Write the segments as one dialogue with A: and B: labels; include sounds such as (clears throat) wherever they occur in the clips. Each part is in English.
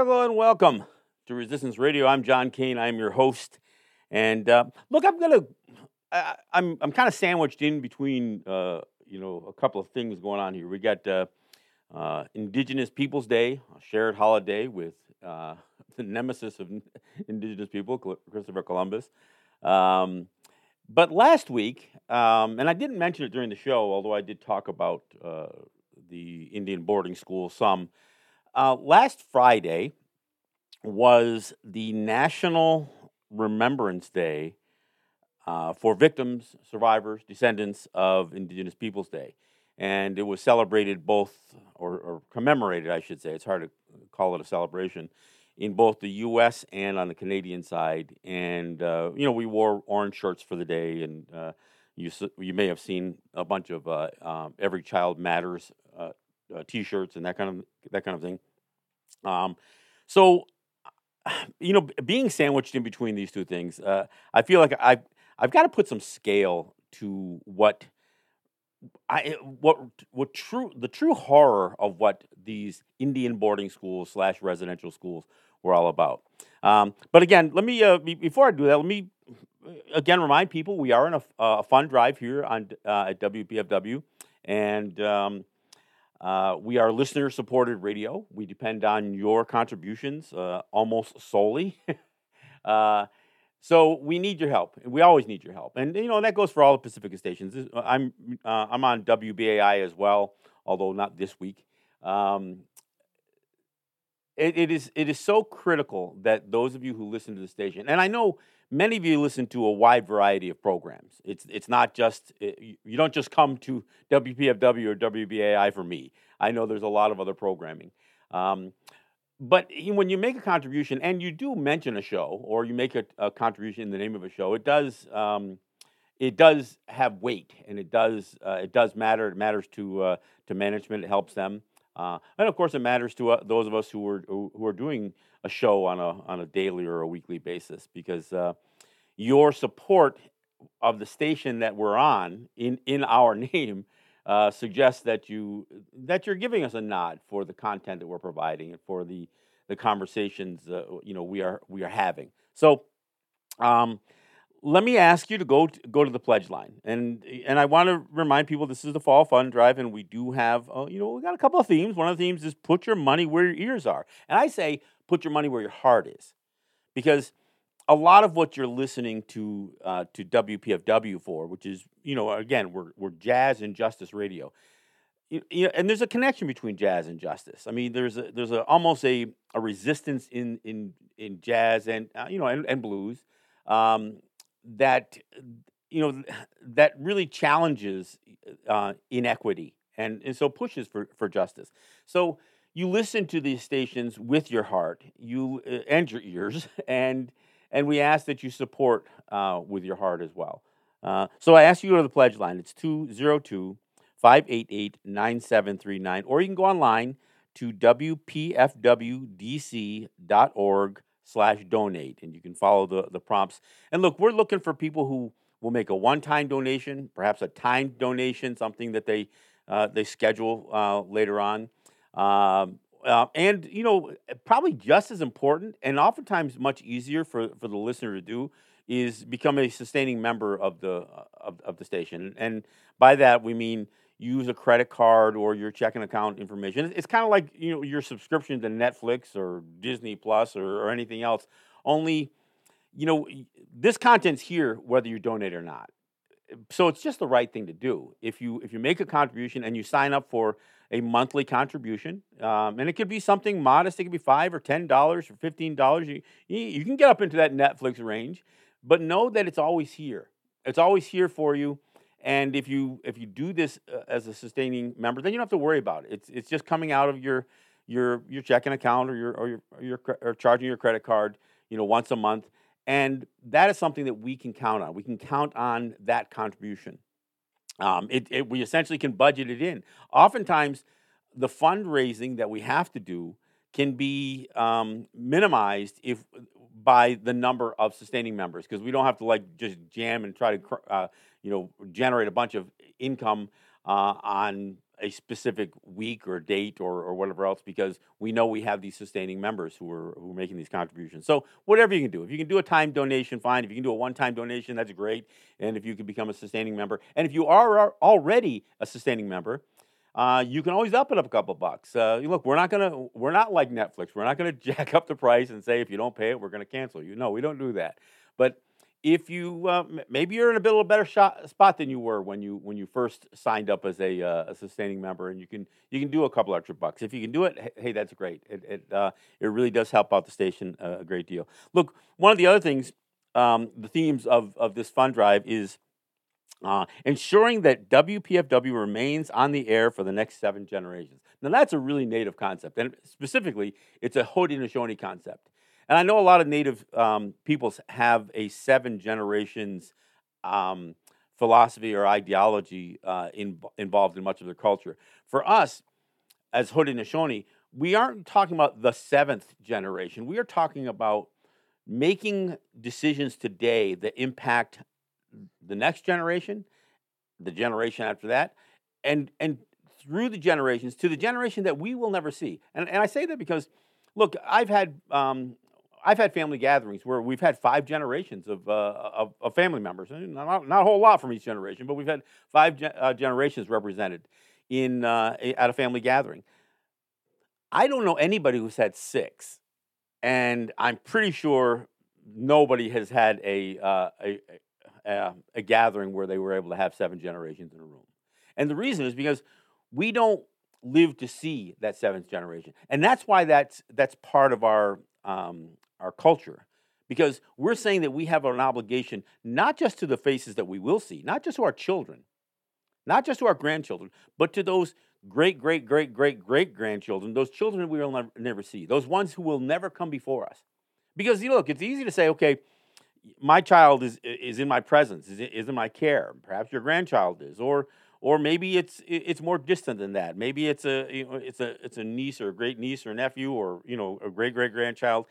A: And welcome to Resistance Radio. I'm John Kane. I'm your host. And uh, look, I'm gonna, I, I'm I'm kind of sandwiched in between, uh, you know, a couple of things going on here. We got uh, uh, Indigenous Peoples Day, a shared holiday with uh, (laughs) the nemesis of (laughs) Indigenous people, Christopher Columbus. Um, but last week, um, and I didn't mention it during the show, although I did talk about uh, the Indian boarding school some. Uh, last Friday was the National Remembrance Day uh, for victims, survivors, descendants of Indigenous Peoples Day. And it was celebrated both, or, or commemorated, I should say. It's hard to call it a celebration, in both the U.S. and on the Canadian side. And, uh, you know, we wore orange shirts for the day, and uh, you, you may have seen a bunch of uh, um, Every Child Matters uh, uh, t-shirts and that kind of that kind of thing. Um, so, (sighs) you know, being sandwiched in between these two things, uh, I feel like I've I've got to put some scale to what I what what true the true horror of what these Indian boarding schools slash residential schools were all about. Um, but again, let me uh, before I do that, let me uh, again remind people we are in a, a fund drive here on uh, at WPFW, and um, uh, we are listener supported radio. We depend on your contributions uh, almost solely. (laughs) uh, so we need your help. We always need your help, and you know that goes for all the Pacifica stations. Uh, I'm uh, I'm on WBAI as well, although not this week. Um, it, it is it is so critical that those of you who listen to the station, and I know many of you listen to a wide variety of programs. It's it's not just it, you you don't just come to WPFW or WBAI for me. I know there's a lot of other programming. Um, but when you make a contribution and you do mention a show or you make a, a contribution in the name of a show, it does um, it does have weight and it does uh, it does matter. It matters to uh, to management. It helps them, uh, and of course, it matters to uh, those of us who are who are doing a show on a on a daily or a weekly basis because uh, your support of the station that we're on in in our (laughs) name uh, suggests that you that you're giving us a nod for the content that we're providing and for the the conversations uh, you know we are we are having. So. Um, let me ask you to go to, go to the pledge line, and and I want to remind people this is the fall fund drive, and we do have uh, you know we got a couple of themes. One of the themes is put your money where your ears are, and I say put your money where your heart is, because a lot of what you're listening to uh, to WPFW for, which is you know again we're we're jazz and justice radio, you, you know, and there's a connection between jazz and justice. I mean, there's a, there's a, almost a, a resistance in in in jazz and uh, you know and, and blues um, that you know that really challenges uh, inequity and, and so pushes for, for justice. So you listen to these stations with your heart, you uh, and your ears, (laughs) and and we ask that you support uh, with your heart as well. Uh, so I ask you to go to the pledge line. It's 202 588 9739, or you can go online to WPFWDC.org slash donate, and you can follow the, the prompts. And look, we're looking for people who will make a one-time donation, perhaps a timed donation, something that they uh, they schedule uh, later on. Um, uh, and you know, probably just as important, and oftentimes much easier for, for the listener to do, is become a sustaining member of the of, of the station. And by that we mean use a credit card or your checking account information. It's, it's kind of like you know your subscription to Netflix or Disney Plus or, or anything else. Only, you know, this content's here whether you donate or not. So it's just the right thing to do. If you if you make a contribution and you sign up for a monthly contribution, um, and it could be something modest. It could be five or ten dollars or fifteen dollars. You, you can get up into that Netflix range, but know that it's always here. It's always here for you. And if you if you do this uh, as a sustaining member, then you don't have to worry about it. It's it's just coming out of your your your checking account or your or your or, your, or charging your credit card, you know, once a month. And that is something that we can count on. We can count on that contribution. Um, it, it, we essentially can budget it in. Oftentimes, the fundraising that we have to do can be um, minimized if by the number of sustaining members because we don't have to like just jam and try to uh, you know generate a bunch of income uh, on a specific week or date or, or whatever else because we know we have these sustaining members who are who are making these contributions. So whatever you can do, if you can do a time donation, fine. If you can do a one-time donation, that's great. And if you can become a sustaining member, and if you are already a sustaining member, uh, you can always up it up a couple bucks. Uh, look, we're not gonna we're not like Netflix. We're not gonna (laughs) jack up the price and say if you don't pay it, we're gonna cancel you. No, we don't do that. But if you uh, maybe you're in a bit of a better shot, spot than you were when you when you first signed up as a, uh, a, sustaining member, and you can you can do a couple extra bucks if you can do it. Hey, that's great. It it, uh, it really does help out the station a great deal. Look, one of the other things, um, the themes of of this fund drive is. Uh, ensuring that WPFW remains on the air for the next seven generations. Now, that's a really native concept, and specifically, it's a Haudenosaunee concept. And I know a lot of Native um, peoples have a seven generations um, philosophy or ideology uh, in, involved in much of their culture. For us, as Haudenosaunee, we aren't talking about the seventh generation. We are talking about making decisions today that impact the next generation, the generation after that, and and through the generations to the generation that we will never see. And, and I say that because, look, I've had um, I've had family gatherings where we've had five generations of, uh, of, of, family members. Not, not, a whole lot from each generation, but we've had five ge- uh, generations represented in uh, at a family gathering. I don't know anybody who's had six, and I'm pretty sure nobody has had a, uh, a, a, a gathering where they were able to have seven generations in a room. And the reason is because we don't live to see that seventh generation, and that's why that's that's part of our um, our culture because we're saying that we have an obligation not just to the faces that we will see, not just to our children, not just to our grandchildren, but to those great, great, great, great, great grandchildren, those children we will never, never see, those ones who will never come before us. Because you look, it's easy to say, okay, my child is is in my presence, is, in my care. Perhaps your grandchild is, or or maybe it's it's more distant than that. Maybe it's a you know, it's a it's a niece or a great niece or a nephew or you know a great great grandchild,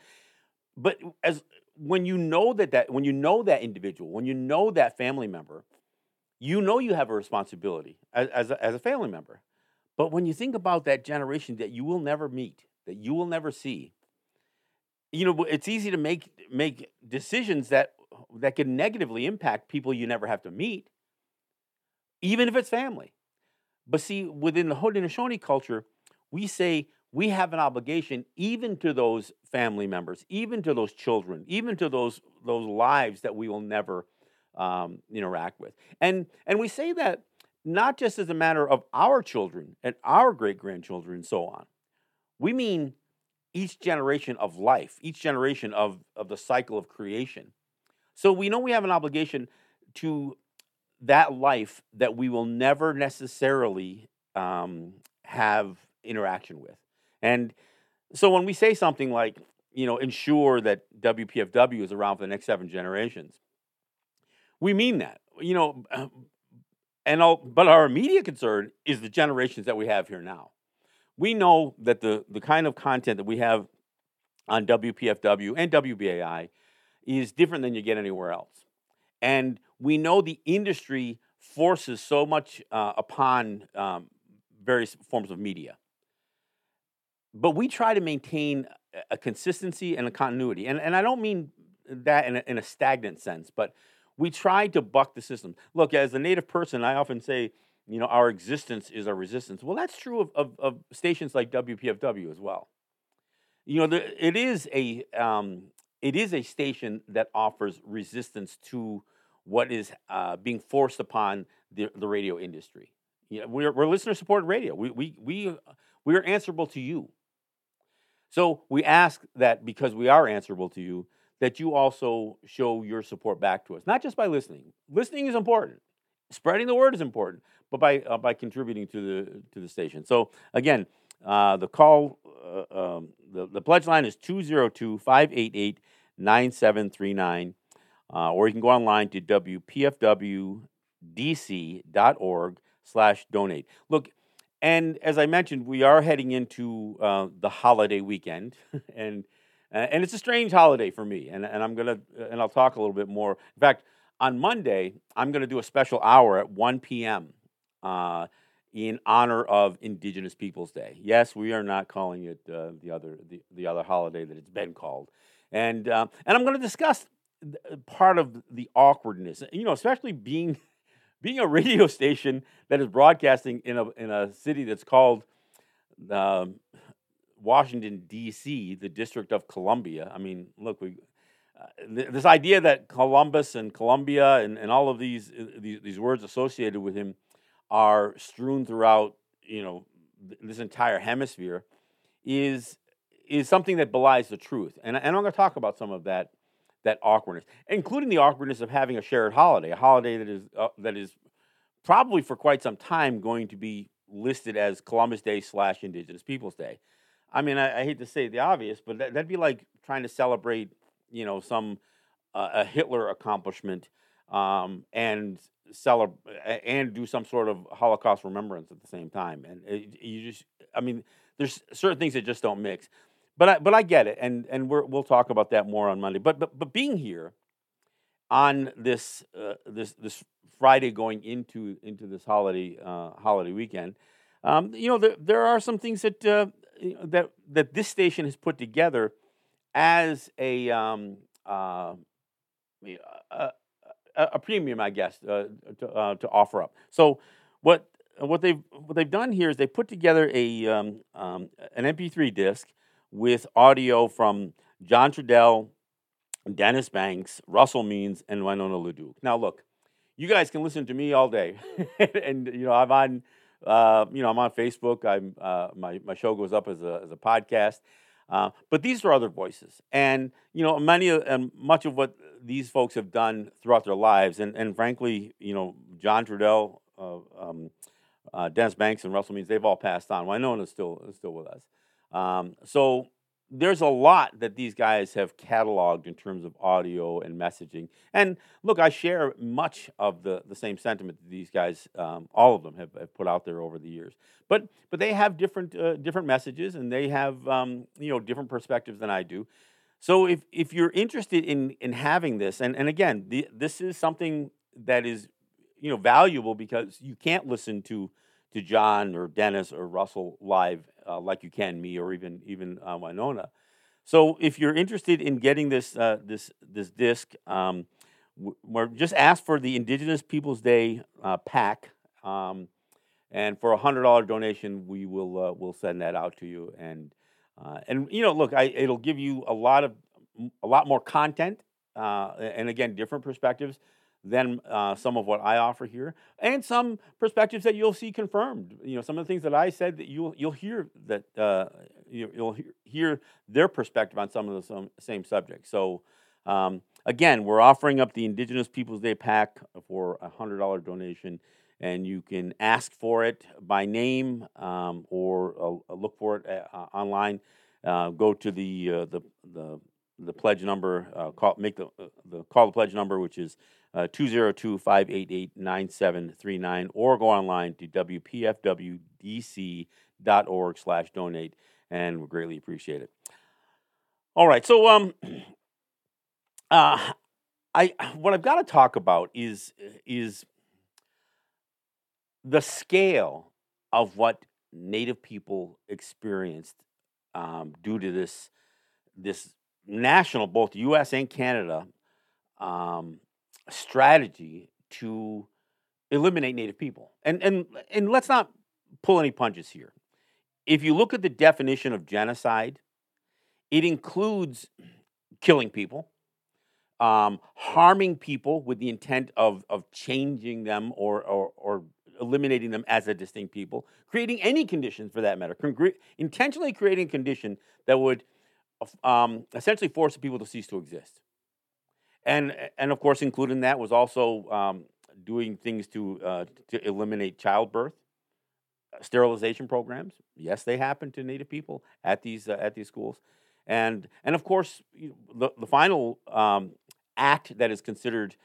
A: but as when you know that that when you know that individual, when you know that family member, you know you have a responsibility as as a, as a family member. But when you think about that generation that you will never meet, that you will never see, you know, it's easy to make make decisions that that can negatively impact people you never have to meet, even if it's family. But see, within the Haudenosaunee culture, we say we have an obligation even to those family members, even to those children, even to those those lives that we will never um, interact with. And and we say that not just as a matter of our children and our great grandchildren and so on. We mean each generation of life, each generation of, of the cycle of creation. So we know we have an obligation to that life that we will never necessarily um, have interaction with. And so when we say something like, you know, ensure that WPFW is around for the next seven generations, we mean that. You know, and all, but our immediate concern is the generations that we have here now. We know that the the kind of content that we have on WPFW and WBAI is different than you get anywhere else. And we know the industry forces so much uh, upon um, various forms of media but we try to maintain a consistency and a continuity. And, and I don't mean that in a, in a stagnant sense, but we try to buck the system. Look, as a native person, I often say, you know, our existence is our resistance. Well, that's true of, of, of stations like WPFW as well. You know, the, it is a um, it is a station that offers resistance to what is uh, being forced upon the, the radio industry. You know, we're, we're listener supported radio. We, we, we, we are answerable to you. So we ask that because we are answerable to you, that you also show your support back to us, not just by listening. Listening is important. Spreading the word is important, but by uh, by contributing to the to the station. So again, uh, the call, uh, um, the, the pledge line is 202-588-9739, uh, or you can go online to wpfwdc.org slash donate. Look, and as I mentioned, we are heading into uh, the holiday weekend, (laughs) and uh, and it's a strange holiday for me. And, and I'm gonna and I'll talk a little bit more. In fact, on Monday, I'm gonna do a special hour at 1 p.m. uh, in honor of Indigenous Peoples Day. Yes, we are not calling it uh, the other the, the other holiday that it's been called, and uh, and I'm to discuss part of the awkwardness. You know, especially being being a radio (laughs) station that is broadcasting in a in a city that's called um, Washington D.C., the District of Columbia. I mean, look, we uh, th- this idea that Columbus and Columbia and, and all of these, uh, these these words associated with him are strewn throughout, you know, th- this entire hemisphere, is is something that belies the truth. And, and I'm going to talk about some of that that awkwardness, including the awkwardness of having a shared holiday, a holiday that is uh, that is probably for quite some time going to be listed as Columbus Day slash Indigenous Peoples Day. I mean, I, I hate to say the obvious, but that, would be like trying to celebrate, you know, some uh, a Hitler accomplishment um, and celebrate and do some sort of Holocaust remembrance at the same time. And it, you just, I mean, there's certain things that just don't mix. But I, but I get it, and and we will talk about that more on Monday. But but but being here on this uh, this this Friday going into into this holiday uh, holiday weekend, um, you know there there are some things that uh, that that this station has put together as a um, uh, a, a, premium, I guess, uh, to, uh, to offer up. So what what they've what they've done here is they put together a um, um, an MP3 disc with audio from John Trudell, Dennis Banks, Russell Means, and Winona LaDuke. Now, look, you guys can listen to me all day, (laughs) and you know I'm on, uh, you know I'm on Facebook. I'm uh, my my show goes up as a as a podcast. Uh, but these are other voices, and you know many and much of what these folks have done throughout their lives, and and frankly, you know John Trudell, uh, um, uh, Dennis Banks, and Russell Means they've all passed on. Winona's still still with us. Um, so there's a lot that these guys have cataloged in terms of audio and messaging. And look, I share much of the, the same sentiment that these guys, um, all of them, have, have, put out there over the years. But but they have different uh, different messages, and they have um, you know different perspectives than I do. So if if you're interested in in having this, and and again, the, this is something that is you know valuable because you can't listen to to John or Dennis or Russell live uh, like you can me or even even uh, Winona. So if you're interested in getting this uh, this this disc, um, we're just ask for the Indigenous Peoples Day uh, pack, um, and for a hundred dollar donation, we will uh, will send that out to you. And uh, and you know, look, I, it'll give you a lot of a lot more content, and again, different perspectives than uh, some of what I offer here, and some perspectives that you'll see confirmed. You know, some of the things that I said that you'll you'll hear that uh, you, will hear their perspective on some of the same subjects. So. Um, again, we're offering up the Indigenous Peoples Day pack for a hundred dollar donation, and you can ask for it by name um, or uh, look for it uh, online. Uh, go to the the the the pledge number, uh, call, make the, uh, the call the pledge number, which is uh, 202 588 9739, or go online to WPFWDC.org slash donate, and we greatly appreciate it. All right, so um, (clears throat) uh, I what I've got to talk about is is the scale of what Native people experienced um, due to this this national, both U.S. and Canada, um, strategy to eliminate Native people. And and and let's not pull any punches here. If you look at the definition of genocide, it includes killing people, um, harming people with the intent of of changing them or or, or eliminating them as a distinct people, creating any conditions for that matter, intentionally creating a condition that would um, essentially forced people to cease to exist. And, and of course, including that was also um, doing things to, uh, to eliminate childbirth, sterilization programs. Yes, they happen to Native people at these, uh, at these schools. And, and of course, the, the final um, act that is considered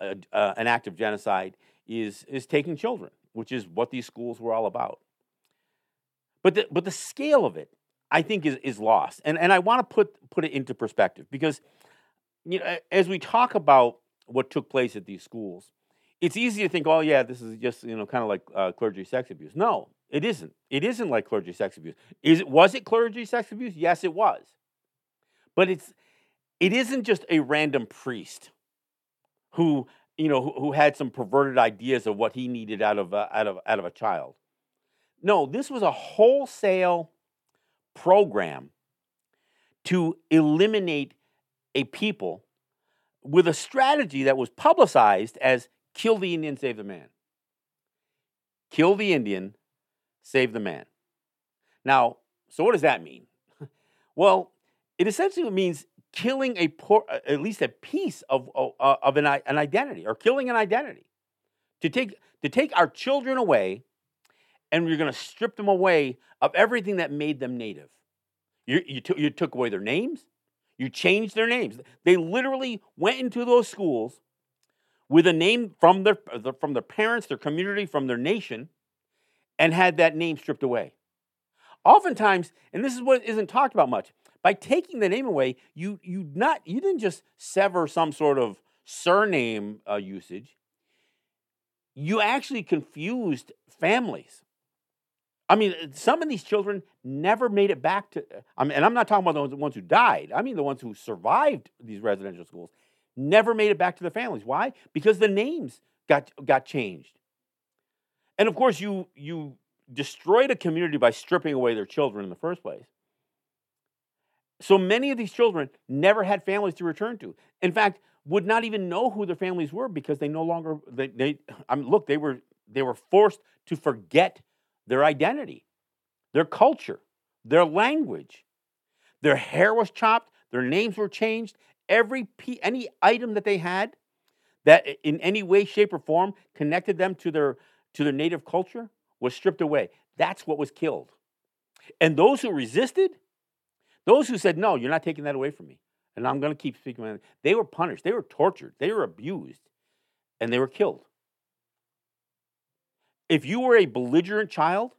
A: a, uh, an act of genocide is, is taking children, which is what these schools were all about. But the, but the scale of it I think is, is lost. And, and I want to put, put it into perspective because you know, as we talk about what took place at these schools, it's easy to think, oh yeah, this is just you know kind of like uh, clergy sex abuse. No, it isn't. It isn't like clergy sex abuse. Is it? Was it clergy sex abuse? Yes, it was. But it's it isn't just a random priest who you know who, who had some perverted ideas of what he needed out of uh, out of out of a child. No, this was a wholesale program to eliminate a people with a strategy that was publicized as kill the Indian, save the man. Kill the Indian, save the man. Now, so what does that mean? (laughs) well, it essentially means killing a por- uh, at least a piece of, of, of an, an identity or killing an identity. To take, to take our children away and you're going to strip them away of everything that made them native. You, you, t- you took away their names, you changed their names. They literally went into those schools with a name from their, from their parents, their community, from their nation, and had that name stripped away. Oftentimes, and this is what isn't talked about much, by taking the name away, you you not you didn't just sever some sort of surname uh, usage. You actually confused families. I mean, some of these children never made it back to. I mean, and I'm not talking about the ones who died. I mean, the ones who survived these residential schools never made it back to their families. Why? Because the names got got changed. And of course, you you destroyed a community by stripping away their children in the first place. So many of these children never had families to return to. In fact, would not even know who their families were because they no longer they, they I mean, look they were they were forced to forget their identity, their culture, their language. Their hair was chopped, their names were changed, every any item that they had that in any way shape or form connected them to their to their native culture was stripped away. That's what was killed. And those who resisted those who said no you're not taking that away from me and i'm going to keep speaking they were punished they were tortured they were abused and they were killed if you were a belligerent child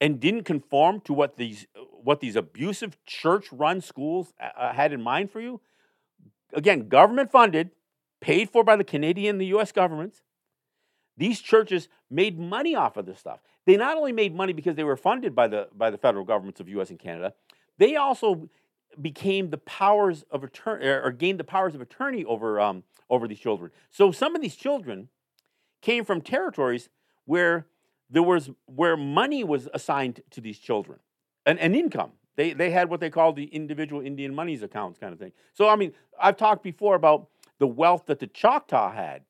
A: and didn't conform to what these what these abusive church run schools uh, uh, had in mind for you again, government funded, paid for by the Canadian and the US governments. These churches made money off of this stuff. They not only made money because they were funded by the, by the federal governments of US and Canada, they also became the powers of attorney or gained the powers of attorney over, um, over these children. So some of these children came from territories where there was where money was assigned to these children, an, an income. They, they had what they called the individual Indian monies accounts kind of thing. So, I mean, I've talked before about the wealth that the Choctaw had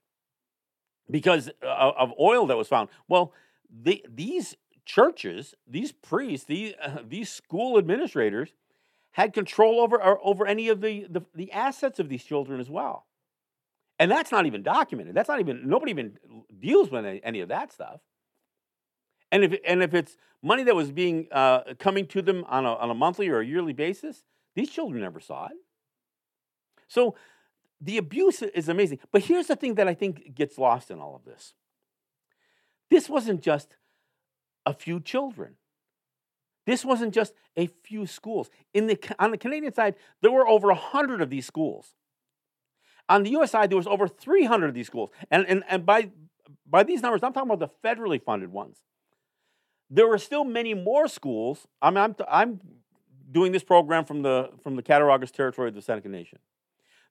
A: because of, of oil that was found. Well, the, these churches, these priests, these, (laughs) uh, these school administrators had control over, over any of the, the, the assets of these children as well. And that's not even documented. That's not even, nobody even deals with any, of that stuff. And if, and if it's money that was being uh, coming to them on a, on a monthly or a yearly basis, these children never saw it. So the abuse is amazing. But here's the thing that I think gets lost in all of this this wasn't just a few children. This wasn't just a few schools. In the, on the Canadian side, there were over 100 of these schools. On the US side, there was over 300 of these schools. And, and, and by, by these numbers, I'm talking about the federally funded ones there were still many more schools. I mean, I'm, I'm doing this program from the, from the Cattaraugus territory of the Seneca Nation.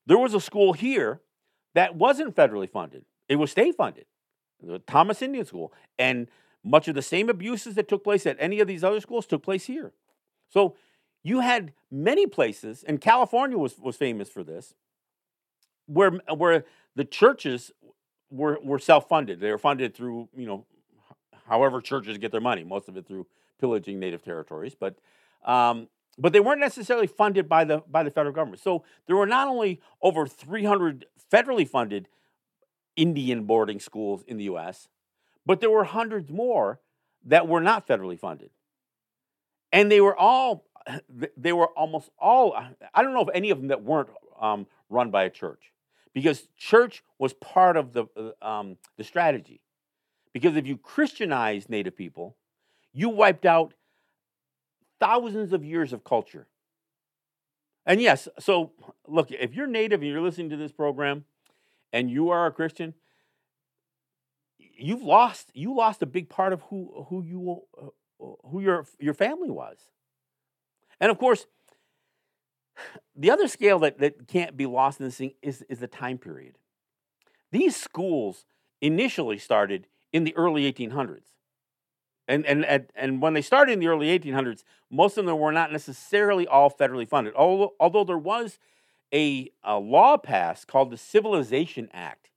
A: There was a school here that wasn't federally funded, it was state funded, the Thomas Indian School. And much of the same abuses that took place at any of these other schools took place here. So you had many places, and California was, was famous for this, where, where the churches were, were self funded. They were funded through, you know, however churches get their money, most of it through pillaging native territories, but um, but they weren't necessarily funded by the by the federal government. So there were not only over 300 federally funded Indian boarding schools in the U.S., but there were hundreds more that were not federally funded, and they were all they were almost all. I don't know of any of them that weren't um, run by a church, because church was part of the uh, um, the strategy. Because if you Christianize Native people, you wiped out thousands of years of culture. And yes, so look, if you're Native and you're listening to this program and you are a Christian, you've lost you lost a big part of who who you uh, who your your family was. And of course, the other scale that, that can't be lost in this thing is, is the time period. These schools initially started in the early 1800s. And, and, and, when they started in the early 1800s, most of them were not necessarily all federally funded, although, although there was a, a law passed called the Civilization Act.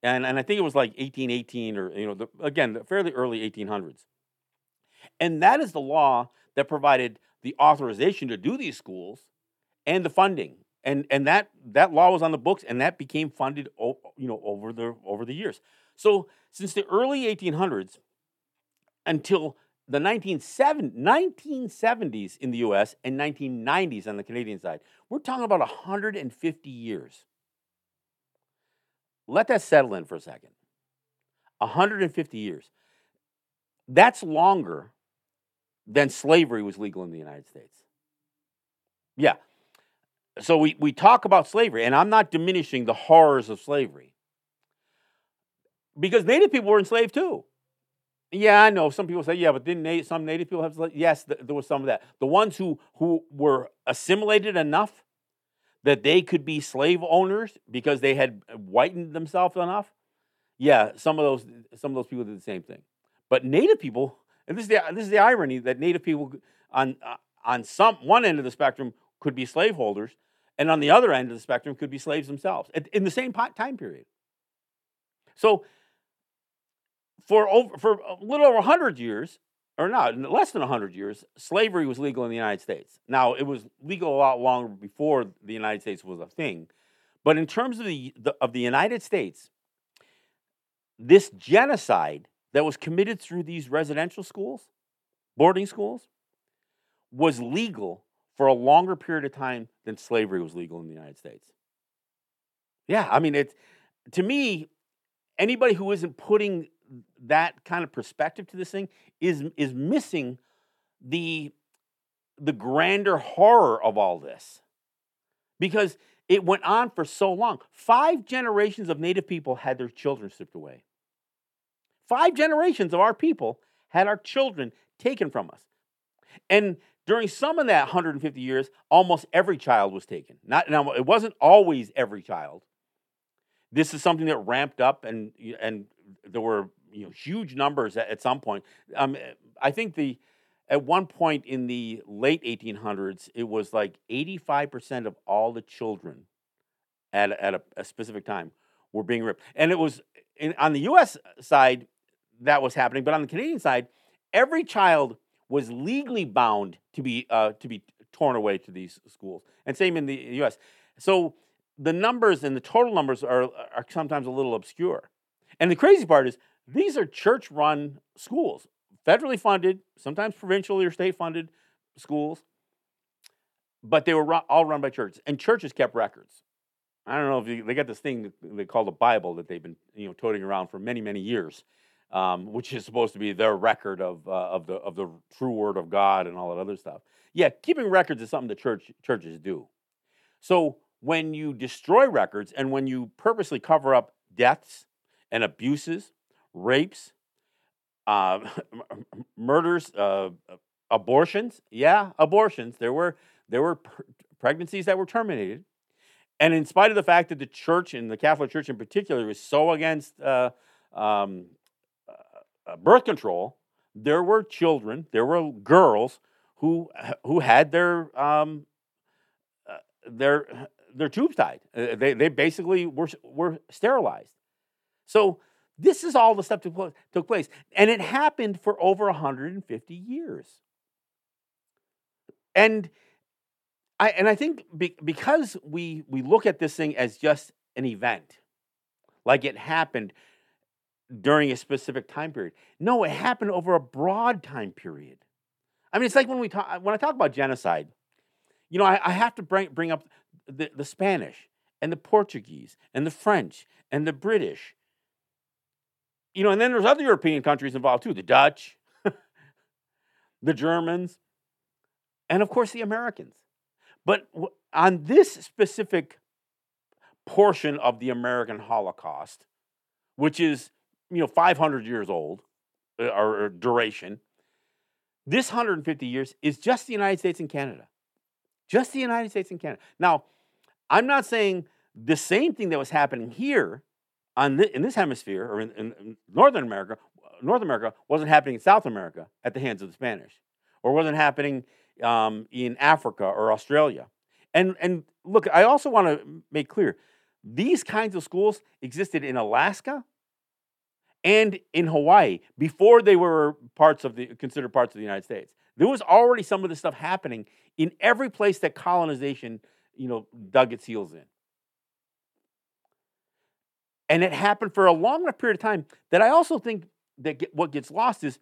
A: And, and I think it was like 1818 or, you know, the, again, the fairly early 1800s. And that is the law that provided the authorization to do these schools and the funding. And, and that, that law was on the books and that became funded you know, over, the, over the years. So since the early 1800s until the 1970s in the US and 1990s on the Canadian side, we're talking about 150 years. Let that settle in for a second. 150 years. That's longer than slavery was legal in the United States. Yeah. So we, we talk about slavery, and I'm not diminishing the horrors of slavery. Because Native people were enslaved too. Yeah, I know. Some people say, yeah, but didn't some Native people have slaves? Yes, th- there was some of that. The ones who, who were assimilated enough that they could be slave owners because they had whitened themselves enough. Yeah, some of those some of those people did the same thing. But Native people and this is the this is the irony that Native people on uh, on some one end of the spectrum could be slaveholders, and on the other end of the spectrum could be slaves themselves in the same time period. So, for over, for a little over hundred years, or not less than hundred years, slavery was legal in the United States. Now, it was legal a lot longer before the United States was a thing, but in terms of the, the of the United States, this genocide that was committed through these residential schools, boarding schools, was legal for a longer period of time than slavery was legal in the United States. Yeah, I mean, it's to me, anybody who isn't putting that kind of perspective to this thing is is missing the the grander horror of all this. Because it went on for so long. Five generations of native people had their children stripped away. Five generations of our people had our children taken from us. And during some of that 150 years, almost every child was taken. Not now it wasn't always every child. This is something that ramped up and and there were you know huge numbers at, at some point. Um, I think the at one point in the late 1800s, it was like 85% of all the children at, at a, a specific time were being ripped. And it was in, on the US side, that was happening. But on the Canadian side, every child was legally bound to be uh, to be torn away to these schools, and same in the U.S. So the numbers and the total numbers are are sometimes a little obscure. And the crazy part is these are church-run schools, federally funded, sometimes provincially or state-funded schools, but they were all run by churches, and churches kept records. I don't know if you, they got this thing they call the Bible that they've been you know toting around for many many years, um, which is supposed to be their record of uh, of the of the true word of God and all that other stuff. Yeah, keeping records is something the church churches do. So when you destroy records and when you purposely cover up deaths and abuses, rapes, uh, (laughs) murders, uh, abortions, yeah, abortions. There were there were pr- pregnancies that were terminated, and in spite of the fact that the church and the Catholic Church in particular was so against uh, um, uh, birth control, there were children, there were girls who who had their um, uh, their their tubes tied. Uh, they they basically were were sterilized. So this is all the stuff that took place, and it happened for over 150 years. And I and I think be, because we we look at this thing as just an event, like it happened during a specific time period. No, it happened over a broad time period. I mean, it's like when we talk when I talk about genocide, you know, I, I have to bring bring up the, the Spanish and the Portuguese and the French and the British. You know, and then there's other European countries involved too, the Dutch, (laughs) the Germans, and of course the Americans. But on this specific portion of the American Holocaust, which is you know 500 years old uh, or, or duration. This 150 years is just the United States and Canada, just the United States and Canada. Now, I'm not saying the same thing that was happening here on the, in this hemisphere or in, in, in Northern America, North America wasn't happening in South America at the hands of the Spanish, or wasn't happening um, in Africa or Australia. And and look, I also want to make clear these kinds of schools existed in Alaska and in Hawaii before they were parts of the considered parts of the United States. There was already some of this stuff happening in every place that colonization, you know, dug its heels in. And it happened for a long enough period of time that I also think that get, what gets lost is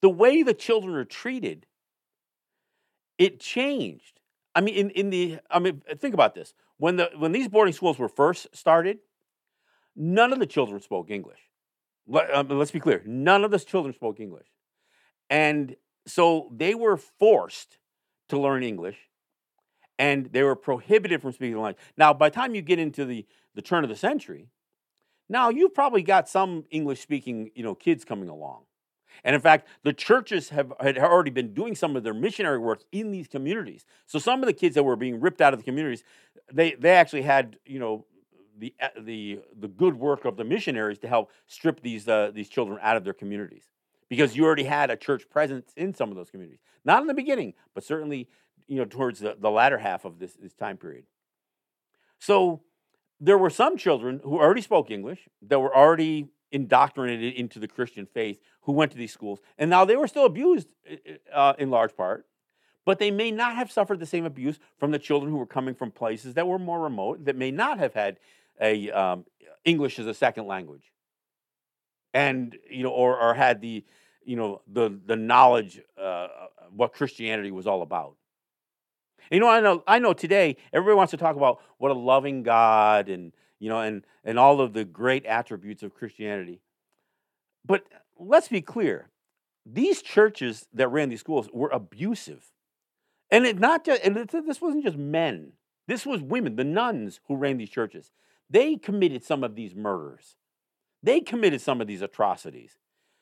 A: the way the children are treated. It changed. I mean, in, in the I mean, think about this. When the when these boarding schools were first started, none of the children spoke English. Let, um, let's be clear. None of the children spoke English. And so they were forced to learn English and they were prohibited from speaking the language. Now, by the time you get into the, the turn of the century, now you've probably got some English speaking you know, kids coming along. And in fact, the churches have had already been doing some of their missionary work in these communities. So some of the kids that were being ripped out of the communities, they, they actually had, you know, the, uh, the, the good work of the missionaries to help strip these, uh, these children out of their communities because you already had a church presence in some of those communities. Not in the beginning, but certainly you know towards the, the latter half of this, this time period. So there were some children who already spoke English, that were already indoctrinated into the Christian faith, who went to these schools, and now they were still abused uh, in large part, but they may not have suffered the same abuse from the children who were coming from places that were more remote, that may not have had a um, English as a second language, and you know, or, or had the you know the the knowledge uh, what Christianity was all about. You know, I know I know today everybody wants to talk about what a loving God and you know and and all of the great attributes of Christianity. But let's be clear. These churches that ran these schools were abusive. And it not just and this wasn't just men. This was women, the nuns who ran these churches. They committed some of these murders. They committed some of these atrocities.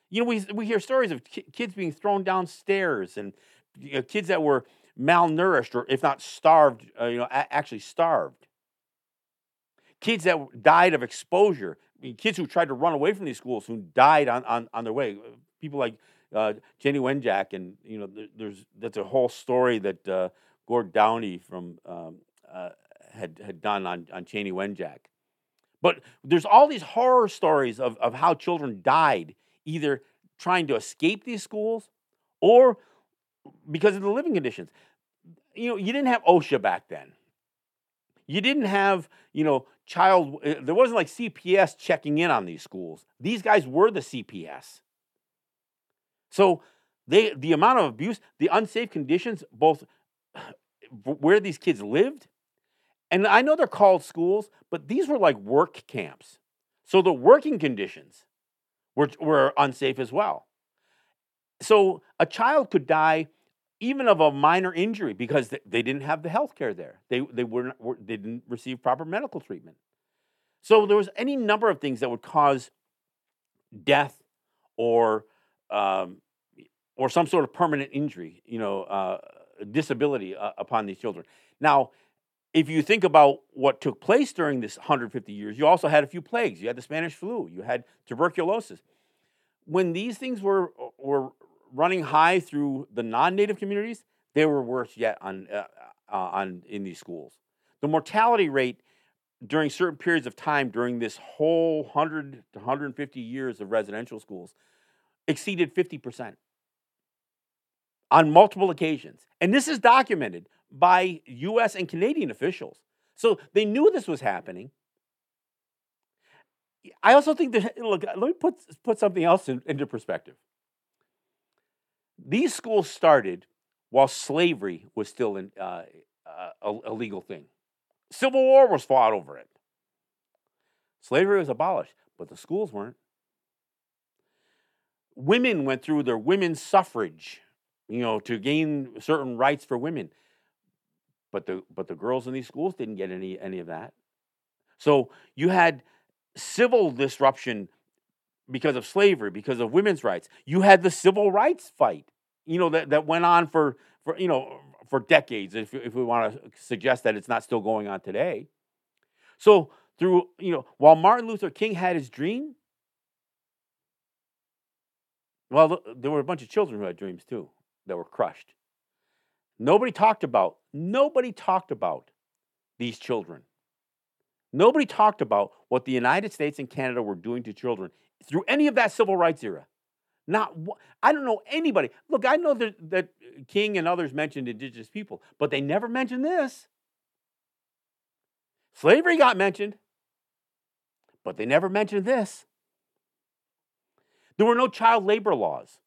A: You know, we, we hear stories of kids being thrown downstairs and you know, kids that were malnourished or if not starved, uh, you know, a- actually starved. Kids that died of exposure. I mean, kids who tried to run away from these schools who died on, on, on their way. People like uh, Chanie Wenjack, and you know, there's that's a whole story that uh, Gord Downie from um, uh, had had done on on Chanie Wenjack. But there's all these horror stories of, of how children died, either trying to escape these schools or because of the living conditions. You know, you didn't have OSHA back then. You didn't have, you know, child, eh, there wasn't like CPS checking in on these schools. These guys were the CPS. So they, the amount of abuse, the unsafe conditions, both (sighs) where these kids lived, and I know they're called schools, but these were like work camps. So the working conditions were, were unsafe as well. So a child could die even of a minor injury because they didn't have the health care there. They, they, were, were, they didn't receive proper medical treatment. So there was any number of things that would cause death or, um, or some sort of permanent injury, you know, uh, disability uh, upon these children. Now, if you think about what took place during this 150 years, you also had a few plagues. You had the Spanish flu, you had tuberculosis. When these things were, were running high through the non-native communities, they were worse yet on uh, uh, on in these schools. The mortality rate during certain periods of time during this whole 100 to 150 years of residential schools exceeded 50% on multiple occasions. And this is documented by US and Canadian officials. So they knew this was happening. I also think that, (laughs) look, let me put, put something else in, into perspective. These schools started while slavery was still in, uh, uh, a legal thing. Civil War was fought over it. Slavery was abolished, but the schools weren't. Women went through their women's suffrage, you know, to gain certain rights for women. But the but the girls in these schools didn't get any any of that. So you had civil disruption because of slavery, because of women's rights. You had the civil rights fight, you know, that, that went on for, for, you know, for decades, if, if we want to suggest that it's not still going on today. So through, you know, while Martin Luther King had his dream, well, there were a bunch of children who had dreams too that were crushed. Nobody talked about, nobody talked about these children. Nobody talked about what the United States and Canada were doing to children through any of that civil rights era. Not, I don't know anybody. Look, I know that, that King and others mentioned indigenous people, but they never mentioned this. Slavery got mentioned, but they never mentioned this. There were no child labor laws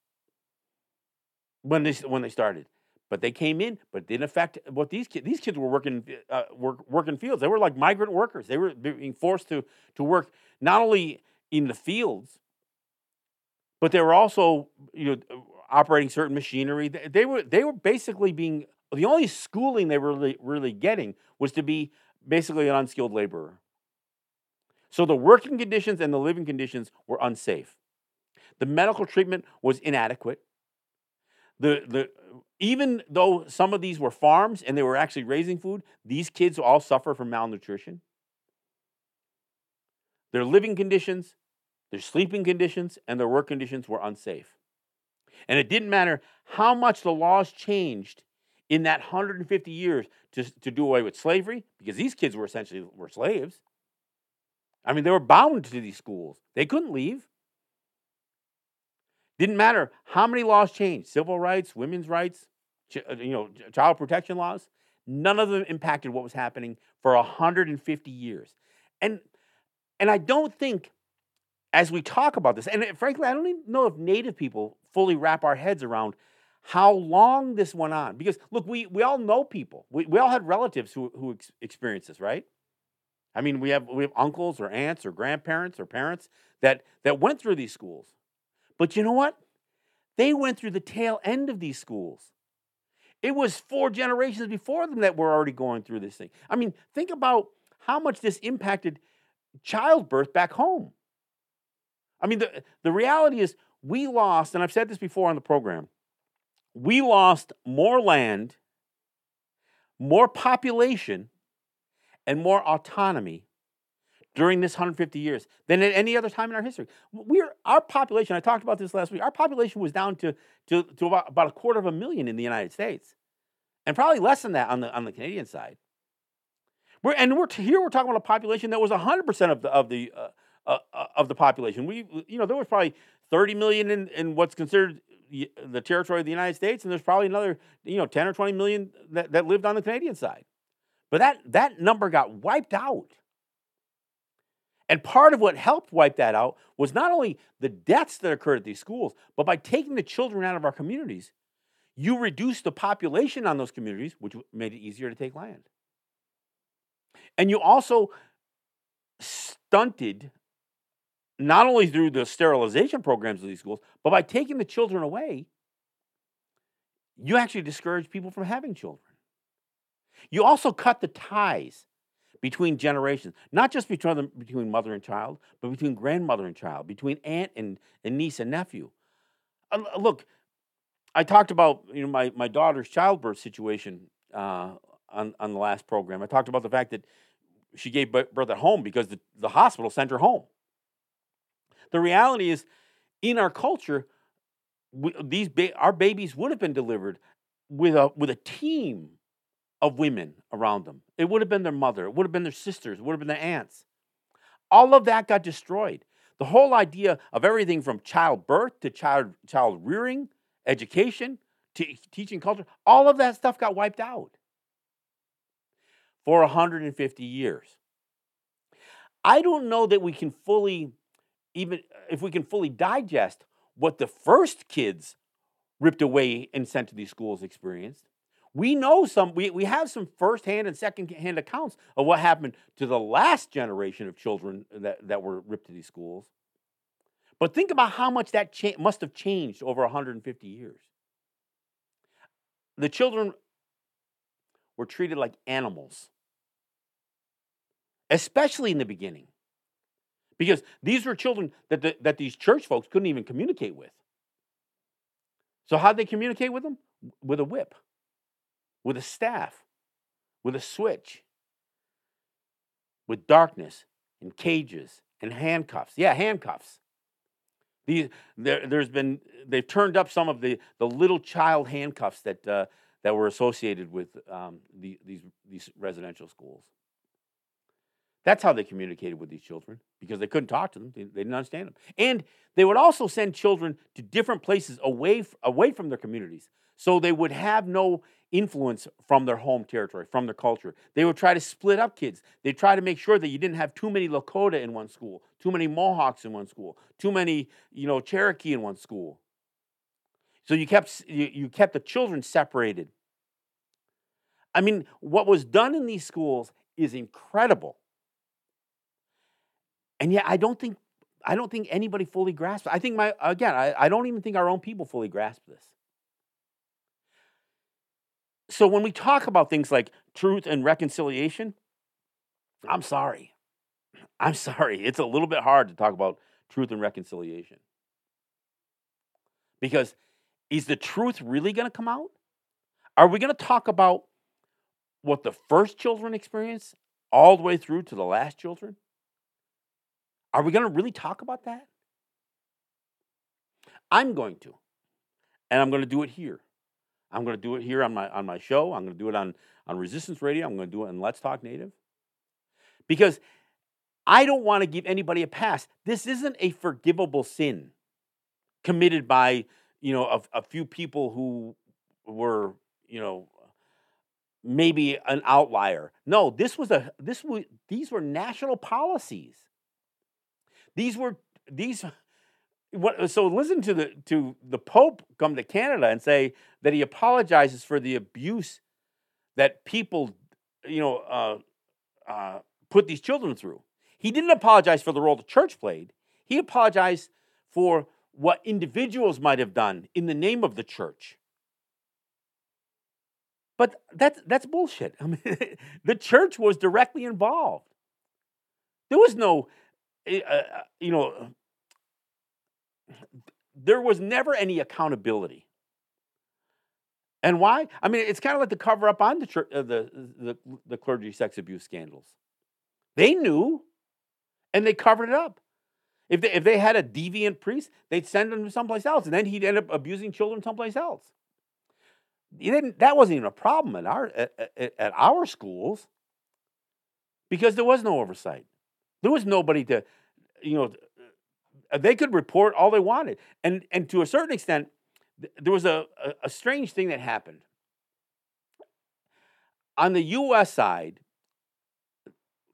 A: when they, when they started. But they came in, but it didn't affect what these kids. These kids were working uh, work, working fields. They were like migrant workers. They were being forced to to work not only in the fields, but they were also you know operating certain machinery. They, they were they were basically being the only schooling they were really really getting was to be basically an unskilled laborer. So the working conditions and the living conditions were unsafe. The medical treatment was inadequate. The, the, even though some of these were farms and they were actually raising food, these kids all suffer from malnutrition. Their living conditions, their sleeping conditions, and their work conditions were unsafe. And it didn't matter how much the laws changed in that 150 years to, to do away with slavery, because these kids were essentially were slaves. I mean, they were bound to these schools. They couldn't leave. Didn't matter how many laws changed civil rights, women's rights, uh, you know, child protection laws. None of them impacted what was happening for 150 years. And, and I don't think, as we talk about this, and frankly, I don't even know if Native people fully wrap our heads around how long this went on. Because look, we, we all know people. We, we all had relatives who, who ex- experienced this, right? I mean, we have we have uncles or aunts or grandparents or parents that that went through these schools. But you know what? They went through the tail end of these schools. It was four generations before them that were already going through this thing. I mean, think about how much this impacted childbirth back home. I mean, the, the reality is we lost, and I've said this before on the program, we lost more land, more population, and more autonomy during this 150 years than at any other time in our history. We're our population. I talked about this last week. Our population was down to to, to about, about a quarter of a million in the United States, and probably less than that on the on the Canadian side. We're and we're here. We're talking about a population that was 100 percent of the of the uh, uh, of the population. We you know there was probably 30 million in, in what's considered the territory of the United States, and there's probably another you know 10 or 20 million that, that lived on the Canadian side. But that that number got wiped out and part of what helped wipe that out was not only the deaths that occurred at these schools, but by taking the children out of our communities, you reduced the population on those communities, which made it easier to take land. And you also stunted, not only through the sterilization programs of these schools, but by taking the children away, you actually discouraged people from having children. You also cut the ties between generations, not just between, between mother and child, but between grandmother and child, between aunt and, and niece and nephew. Uh, look, I talked about you know my, my daughter's childbirth situation uh, on, on the last program. I talked about the fact that she gave birth at home because the, the hospital sent her home. The reality is, in our culture, we, these ba- our babies would have been delivered with a with a team of women around them. It would have been their mother, it would have been their sisters, it would have been their aunts. All of that got destroyed. The whole idea of everything from childbirth to child, child rearing, education, to teaching culture, all of that stuff got wiped out for 150 years. I don't know that we can fully, even uh, if we can fully digest what the first kids ripped away and sent to these schools experienced. We know some, we, we have some firsthand and secondhand accounts of what happened to the last generation of children that, that were ripped to these schools. But think about how much that cha- must have changed over 150 years. The children were treated like animals, especially in the beginning, because these were children that the, that these church folks couldn't even communicate with. So how'd they communicate with them? With a whip, with a staff, with a switch, with darkness and cages and handcuffs. Yeah, handcuffs. These, there, has been they've turned up some of the, the little child handcuffs that uh, that were associated with um, the, these these residential schools. That's how they communicated with these children because they couldn't talk to them. They, they, didn't understand them. And they would also send children to different places away, away from their communities so they would have no influence from their home territory, from their culture. They would try to split up kids. They'd try to make sure that you didn't have too many Lakota in one school, too many Mohawks in one school, too many, you know, Cherokee in one school. So you kept you, you kept the children separated. I mean, what was done in these schools is incredible. And yet I don't think I don't think anybody fully grasps. I think my again, I, I don't even think our own people fully grasp this. So when we talk about things like truth and reconciliation, I'm sorry. I'm sorry. It's a little bit hard to talk about truth and reconciliation. Because is the truth really going to come out? Are we going to talk about what the first children experience all the way through to the last children? Are we going to really talk about that? I'm going to. And I'm going to do it here. I'm going to do it here on my on my show. I'm going to do it on on Resistance Radio. I'm going to do it in Let's Talk Native. Because I don't want to give anybody a pass. This isn't a forgivable sin committed by, you know, a, a few people who were, you know, maybe an outlier. No, this was a this was these were national policies. These were these what, so listen to the to the Pope come to Canada and say that he apologizes for the abuse that people, you know, uh, uh, put these children through. He didn't apologize for the role the church played. He apologized for what individuals might have done in the name of the church. But that's that's bullshit. (laughs) I mean, the church was directly involved. There was no, eh, uh, uh you know, there was never any accountability. And why? I mean, it's kind of like the cover up on the, uh, the, the, the clergy sex abuse scandals. They knew, and they covered it up. If they, if they had a deviant priest, they'd send him to someplace else, and then he'd end up abusing children someplace else. that wasn't even a problem at our, at, at our schools because there was no oversight. There was nobody to, you know, they could report all they wanted. And, and to a certain extent, there was a, a, a strange thing that happened. On the US side,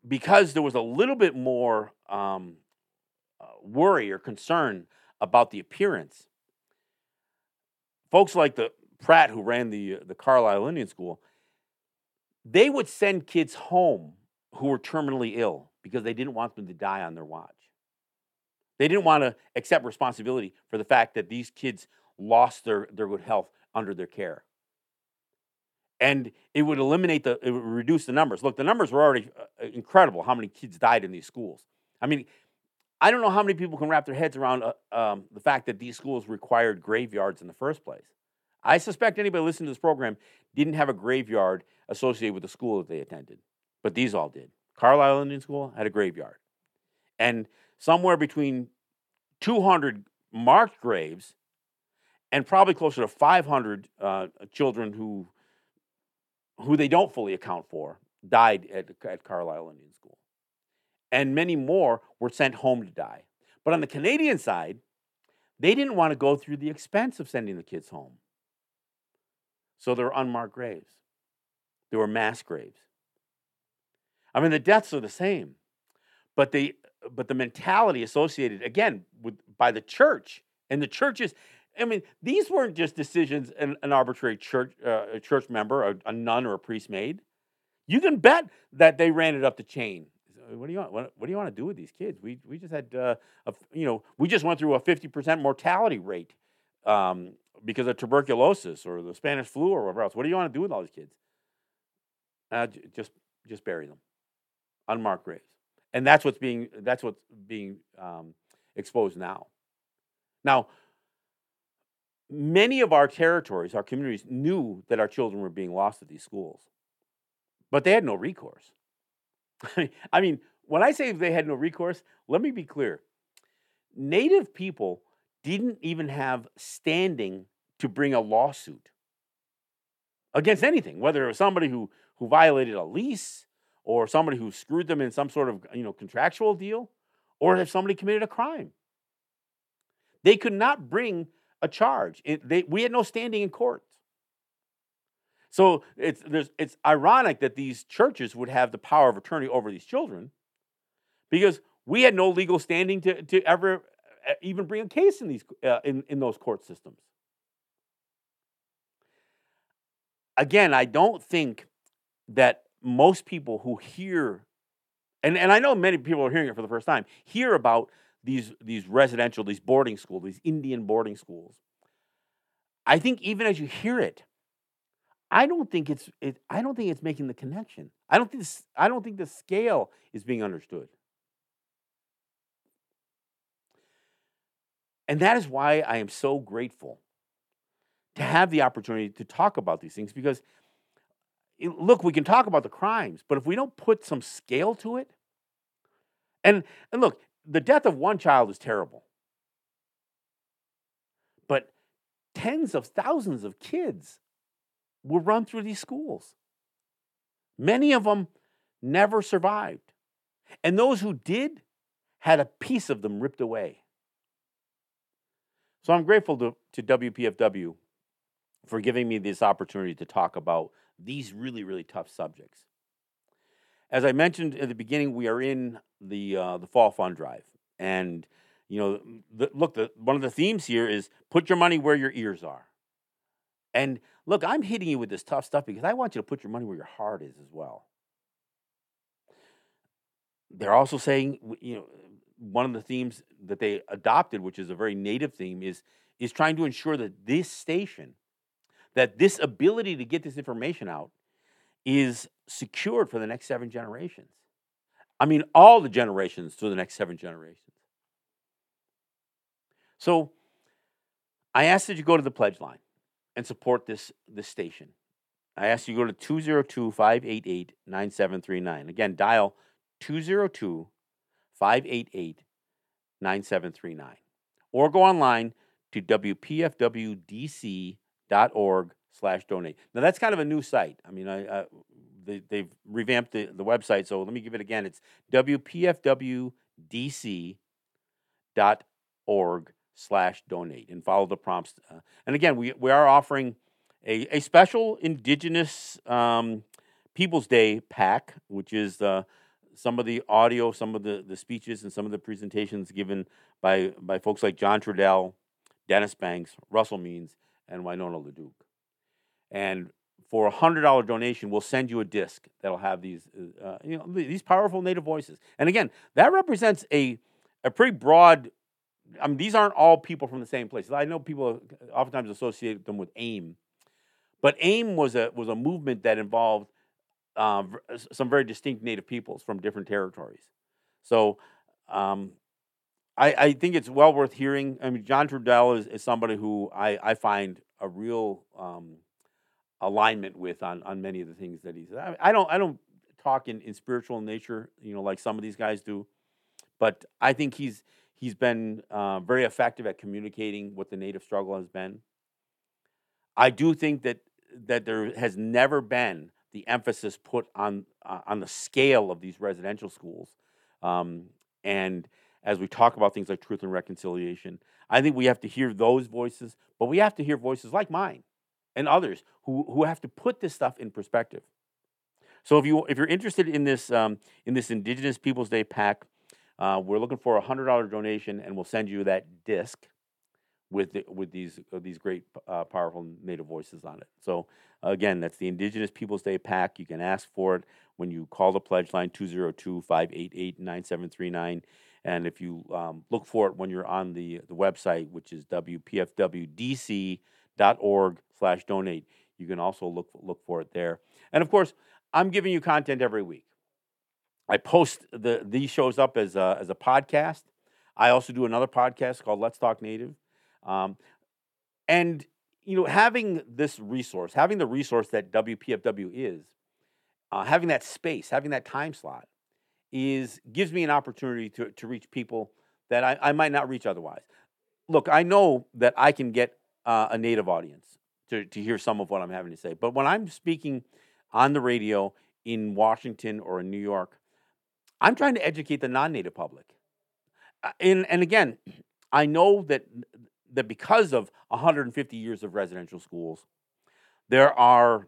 A: because there was a little bit more um, uh, worry or concern about the appearance, folks like the Pratt, who ran the, uh, the Carlisle Indian School, they would send kids home who were terminally ill because they didn't want them to die on their watch. They didn't want to accept responsibility for the fact that these kids lost their, their good health under their care. And it would eliminate the, it would reduce the numbers. Look, the numbers were already uh, incredible how many kids died in these schools. I mean, I don't know how many people can wrap their heads around uh, um, the fact that these schools required graveyards in the first place. I suspect anybody listening to this program didn't have a graveyard associated with the school that they attended, but these all did. Carlisle Indian School had a graveyard. And somewhere between 200 marked graves and probably closer to 500 uh, children who who they don't fully account for died at, at Carlisle Indian School. And many more were sent home to die. But on the Canadian side, they didn't want to go through the expense of sending the kids home. So there were unmarked graves. There were mass graves. I mean, the deaths are the same, but the but the mentality associated again with by the church and the churches. I mean, these weren't just decisions an, an arbitrary church uh, a church member, a, a, nun or a priest made. You can bet that they ran it up the chain. What do you want? What, what do you want to do with these kids? We we just had uh, a, you know we just went through a fifty percent mortality rate um, because of tuberculosis or the Spanish flu or whatever else. What do you want to do with all these kids? Uh, just just bury them, unmarked graves and that's what's being that's what's being um, exposed now. Now, many of our territories, our communities, knew that our children were being lost at these schools, but they had no recourse. (laughs) I mean, when I say they had no recourse, let me be clear. Native people didn't even have standing to bring a lawsuit against anything, whether it was somebody who, who violated a lease or somebody who screwed them in some sort of you know contractual deal, or if somebody committed a crime. They could not bring a charge. It, they, we had no standing in court. So it's, it's ironic that these churches would have the power of attorney over these children because we had no legal standing to, to ever even bring a case in, these, uh, in, in those court systems. Again, I don't think that most people who hear, and, and I know many people are hearing it for the first time, hear about these, these residential, these boarding schools, these Indian boarding schools. I think even as you hear it, I don't think it's it, I don't think it's making the connection. I don't think this, I don't think the scale is being understood. And that is why I am so grateful to have the opportunity to talk about these things because look, we can talk about the crimes, but if we don't put some scale to it, and, and look, the death of one child is terrible. But tens of thousands of kids were run through these schools. Many of them never survived. And those who did had a piece of them ripped away. So I'm grateful to, to WPFW for giving me this opportunity to talk about these really, really tough subjects. As I mentioned at the beginning, we are in the uh, the fall fund drive, and you know, the, look, the, one of the themes here is put your money where your ears are. And look, I'm hitting you with this tough stuff because I want you to put your money where your heart is as well. They're also saying, you know, one of the themes that they adopted, which is a very native theme, is is trying to ensure that this station, that this ability to get this information out, is secured for the next seven generations. I mean, all the generations through the next seven generations. So, I ask that you go to the pledge line and support this this station. I ask you to go to 202 588 9739. Again, dial 202 588 9739. Or go online to WPFWDC.org slash donate. Now, that's kind of a new site. I mean, I, they, have revamped the, the website, so let me give it again. It's WPFWDC.org slash donate and follow the prompts. Uh, and again, we, we are offering a, a special Indigenous um, Peoples Day pack, which is uh, some of the audio, some of the, the speeches, and some of the presentations given by, by folks like John Trudell, Dennis Banks, Russell Means, and Winona LaDuke. And for a hundred dollar donation, we'll send you a disc that'll have these, uh, uh you know, these powerful Native voices. And again, that represents a a pretty broad. I mean, these aren't all people from the same place. I know people oftentimes associate them with AIM, but AIM was a was a movement that involved um, some very distinct Native peoples from different territories. So um, I, I, think it's well worth hearing. I mean, John Trudell is, is somebody who I, I find a real um, alignment with on, on many of the things that he says. I, I don't I don't talk in, in spiritual nature, you know, like some of these guys do, but I think he's he's been uh, very effective at communicating what the Native struggle has been. I do think that that there has never been the emphasis put on uh, on the scale of these residential schools. Um, and as we talk about things like truth and reconciliation, I think we have to hear those voices, but we have to hear voices like mine and others who, who have to put this stuff in perspective. So if you if you're interested in this um, in this Indigenous Peoples Day pack, uh, we're looking for a hundred dollar donation, and we'll send you that disc with the, with these uh, these great uh, powerful native voices on it. So again, that's the Indigenous Peoples Day pack. You can ask for it when you call the pledge line 202-588-9739 and if you um, look for it when you're on the the website which is wpfwdc.org slash donate you can also look look for it there. And of course i'm giving you content every week. I post the these shows up as a, as a podcast. I also do another podcast called Let's Talk Native, um, and you know, having this resource, having the resource that WPFW is, uh, having that space, having that time slot, is gives me an opportunity to to reach people that I, I might not reach otherwise. Look, I know that I can get uh, a native audience to, to hear some of what I'm having to say, but when I'm speaking on the radio in Washington or in New York, I'm trying to educate the non-native public. Uh, and and again, (clears throat) I know that that because of 150 years of residential schools, there are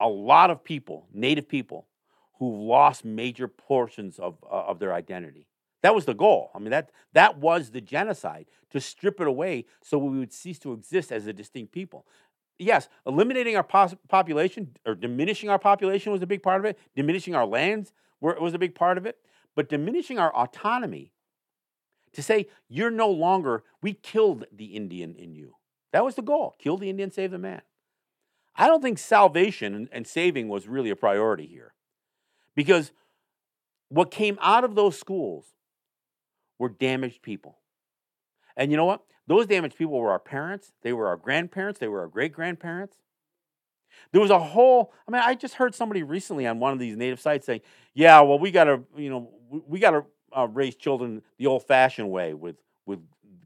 A: a lot of people, native people, who've lost major portions of uh, of their identity. That was the goal. I mean that that was the genocide to strip it away so we would cease to exist as a distinct people. Yes, eliminating our pos- population or diminishing our population was a big part of it. Diminishing our lands were, was a big part of it. But diminishing our autonomy to say you're no longer, we killed the Indian in you. That was the goal kill the Indian, save the man. I don't think salvation and, and saving was really a priority here because what came out of those schools were damaged people. And you know what? Those damaged people were our parents, they were our grandparents, they were our great grandparents. There was a whole, I mean, I just heard somebody recently on one of these native sites saying, yeah, well, we got to, you know, we, got to uh, raise children the old fashioned way with, with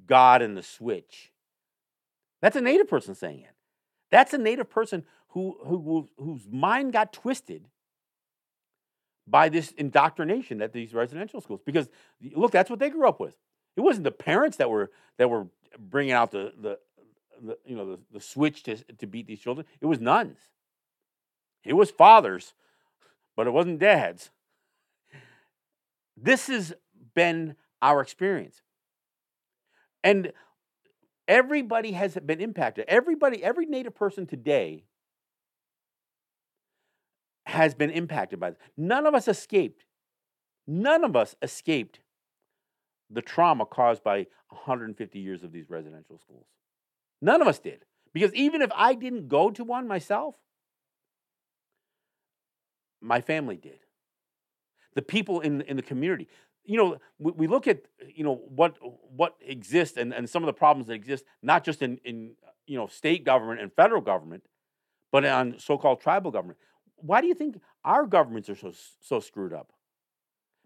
A: God and the switch. That's a native person saying it. That's a native person who, who, whose mind got twisted by this indoctrination at these residential schools. Because look, that's what they grew up with. It wasn't the parents that were that were bringing out the the, the you know the, the switch to to beat these children. It was nuns. It was fathers, but it wasn't dads. This has been our experience. And everybody has been impacted. Everybody, every native person today has been impacted by this. None of us escaped. None of us escaped the trauma caused by 150 years of these residential schools. None of us did. Because even if I didn't go to one myself, my family did. The people in, in the community. You know, we, we look at, you know, what what exists and, and some of the problems that exist, not just in, in you know state government and federal government, but on so-called tribal government why do you think our governments are so so screwed up?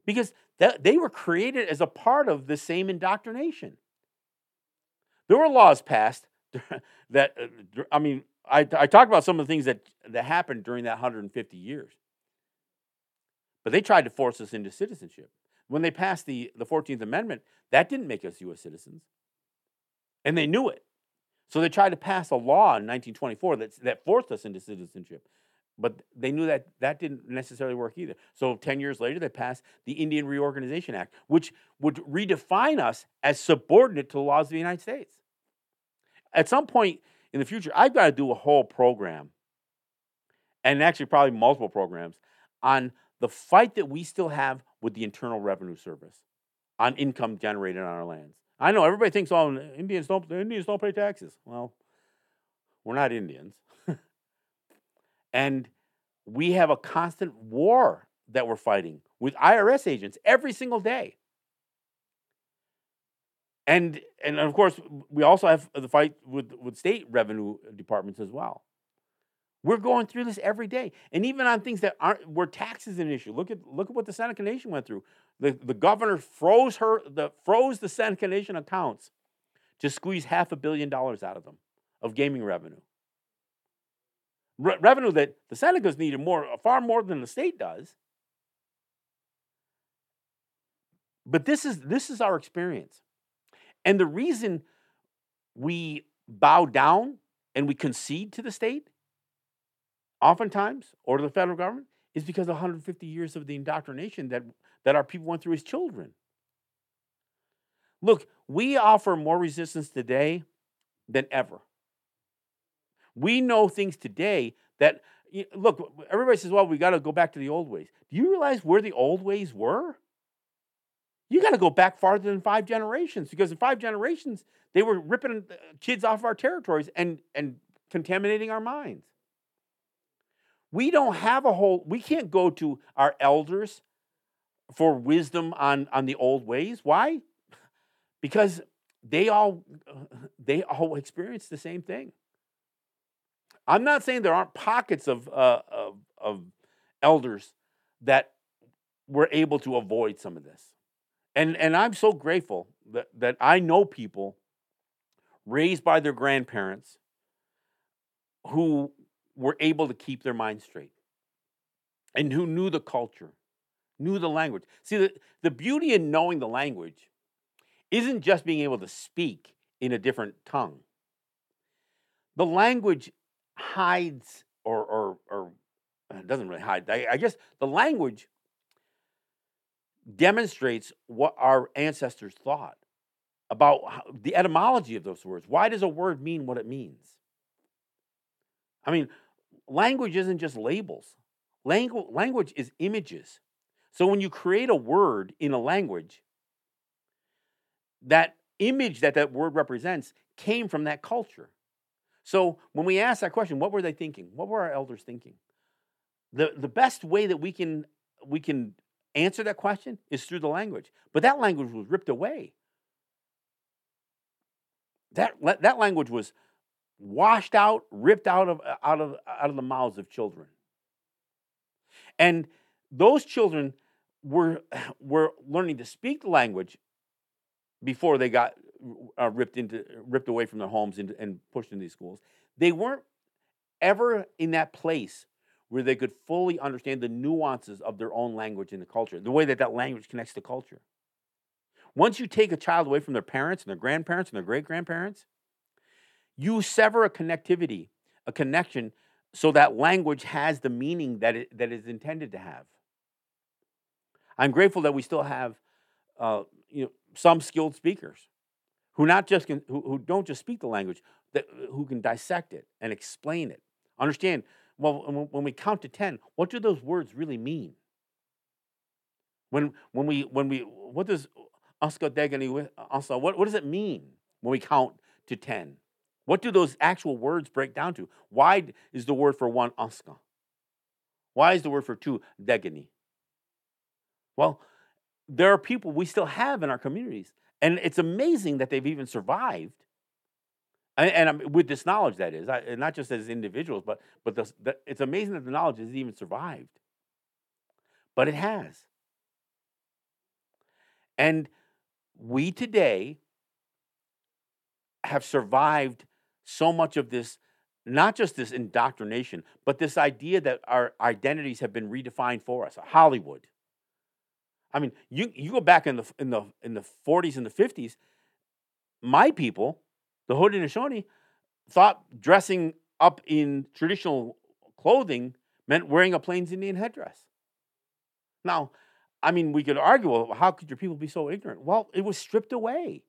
A: Because that, they were created as a part of the same indoctrination. There were laws passed (laughs) that uh, I mean, I, I talked about some of the things that that happened during that 150 years. But they tried to force us into citizenship. When they passed the, the 14th Amendment, that didn't make us U.S. citizens. And they knew it. So they tried to pass a law in 1924 that, that forced us into citizenship. But they knew that that didn't necessarily work either. So 10 years later, they passed the Indian Reorganization Act, which would redefine us as subordinate to the laws of the United States. At some point in the future, I've got to do a whole program, and actually probably multiple programs, on the fight that we still have with the Internal Revenue Service on income generated on our lands. I know everybody thinks, oh, Indians don't, Indians don't pay taxes. Well, we're not Indians. And we have a constant war that we're fighting with IRS agents every single day. And and of course, we also have the fight with, with state revenue departments as well. We're going through this every day, and even on things that aren't where tax is an issue. Look at look at what the Seneca Nation went through. The the governor froze her the froze the Seneca Nation accounts to squeeze half a billion dollars out of them of gaming revenue re- revenue that the Senecas needed more, uh, far more than the state does. But this is this is our experience. And the reason we bow down and we concede to the state, oftentimes, or to the federal government, is because of 150 years of the indoctrination that, that our people went through as children. Look, we offer more resistance today than ever. We know things today that, look, everybody says, well, we got to go back to the old ways. Do you realize where the old ways were? You got to go back farther than five generations because in five generations, they were ripping uh, kids off our territories and, and contaminating our minds. we don't have a whole we can't go to our elders for wisdom on on the old ways why because they all they all experience the same thing i'm not saying there aren't pockets of uh, of, of elders that were able to avoid some of this and and i'm so grateful that that i know people raised by their grandparents who were able to keep their mind straight and who knew the culture, knew the language. See, the, the beauty in knowing the language isn't just being able to speak in a different tongue. The language hides or, or, or uh, doesn't really hide. I, I guess the language demonstrates what our ancestors thought about how, the etymology of those words. Why does a word mean what it means? I mean, language isn't just labels. Langu- language is images. So when you create a word in a language, that image that that word represents came from that culture. So when we ask that question, what were they thinking? What were our elders thinking? The, the best way that we can, we can answer that question is through the language. But that language was ripped away. That, that language was washed out, ripped out of, uh, out of, out of the mouths of children. And those children were, (sighs) were learning to speak the language before they got uh, ripped, into, ripped away from their homes and, and pushed into these schools. They weren't ever in that place where they could fully understand the nuances of their own language and the culture, the way that that language connects to culture. Once you take a child away from their parents and their grandparents and their great grandparents, you sever a connectivity, a connection, so that language has the meaning that it that is intended to have. I'm grateful that we still have, uh, you know, some skilled speakers who not just can, who, who don't just speak the language, that, uh, who can dissect it and explain it. Understand, well, when we count to 10, what do those words really mean? When, when we, when we, what does Degani, uh, what, what does it mean when we count to 10? What do those actual words break down to? Why is the word for one aska? Why is the word for two degani? Well, there are people we still have in our communities, and it's amazing that they've even survived. And, and with this knowledge, that is, I, not just as individuals, but but the, the, it's amazing that the knowledge has even survived. But it has. And we today have survived so much of this, not just this indoctrination, but this idea that our identities have been redefined for us. Hollywood. I mean, you, you go back in the in the in the 40s and the 50s, my people, the Haudenosaunee, thought dressing up in traditional clothing meant wearing a Plains Indian headdress. Now, I mean, we could argue, well, how could your people be so ignorant? Well, it was stripped away.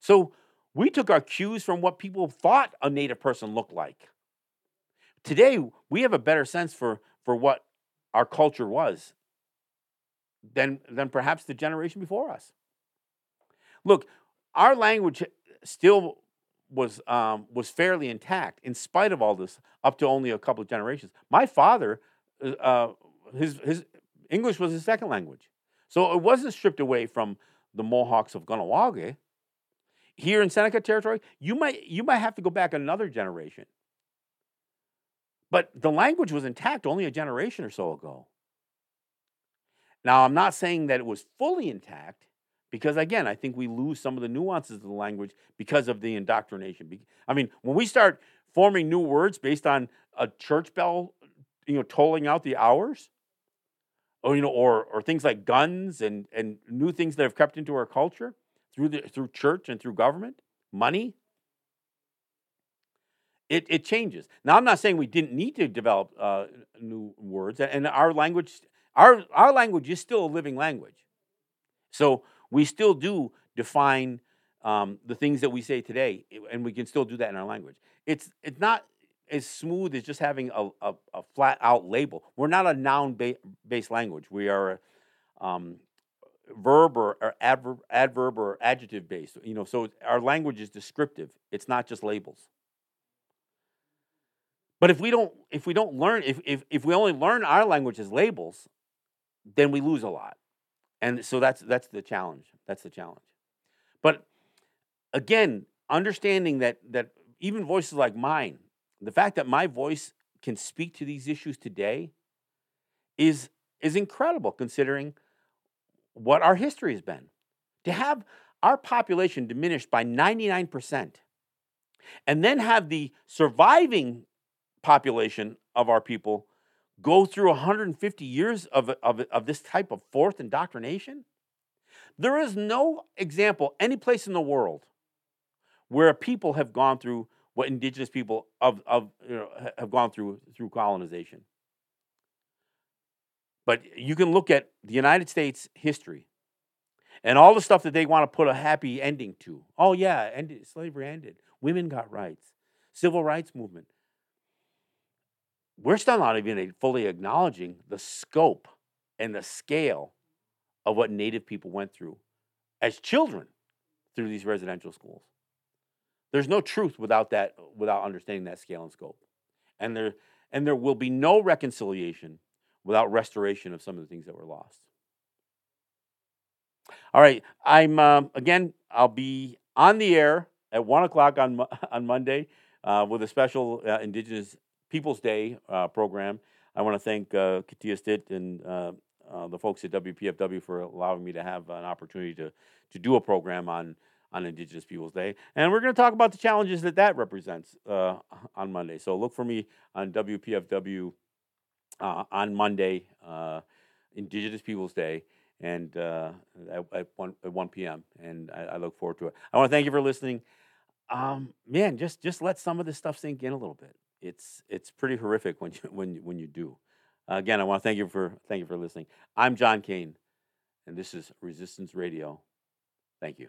A: So we took our cues from what people thought a native person looked like. Today, we have a better sense for, for what our culture was than, than perhaps the generation before us. Look, our language still was, um, was fairly intact in spite of all this, up to only a couple of generations. My father, uh, uh his, his English was his second language. So it wasn't stripped away from the Mohawks of Kahnawake here in Seneca territory, you might you might have to go back another generation. But the language was intact only a generation or so ago. Now, I'm not saying that it was fully intact because again, I think we lose some of the nuances of the language because of the indoctrination. I mean, when we start forming new words based on a church bell, you know, tolling out the hours, or you know, or or things like guns and and new things that have crept into our culture, through the through church and through government, money. It, it changes. Now, I'm not saying we didn't need to develop uh, new words, and our language, our our language is still a living language. So we still do define um, the things that we say today, and we can still do that in our language. It's it's not as smooth as just having a, a, a flat out label. We're not a noun based language. We are um, verb or, or adverb or adjective based. You know, so our language is descriptive. It's not just labels. But if we don't if we don't learn if if if we only learn our language as labels, then we lose a lot. And so that's that's the challenge. That's the challenge. But again, understanding that that even voices like mine, the fact that my voice can speak to these issues today is is incredible considering what our history has been. To have our population diminished by 99% and then have the surviving population of our people go through 150 years of, of, of this type of fourth indoctrination? There is no example any place in the world where people have gone through what indigenous people of, of you know, have gone through through colonization. But you can look at the United States history and all the stuff that they want to put a happy ending to. Oh yeah, ended, slavery ended. Women got rights. Civil rights movement. We're still not even fully acknowledging the scope and the scale of what Native people went through as children through these residential schools. There's no truth without that, without understanding that scale and scope. And there, and there will be no reconciliation without restoration of some of the things that were lost. All right, I'm um, again. I'll be on the air at one o'clock on (laughs) on Monday uh, with a special uh, Indigenous Peoples Day uh, program. I want to thank uh, Katea Stitt and uh, uh, the folks at WPFW for allowing me to have an opportunity to to do a program on on Indigenous Peoples Day, and we're going to talk about the challenges that that represents uh, on Monday. So look for me on WPFW uh, on Monday, Indigenous Peoples Day, and uh, at, at, one at one p.m. And I, I, look forward to it. I want to thank you for listening. Um, man, just just let some of this stuff sink in a little bit. It's it's pretty horrific when you (laughs) when when you do. again, I want to thank you for thank you for listening. I'm John Kane, and this is Resistance Radio. Thank you.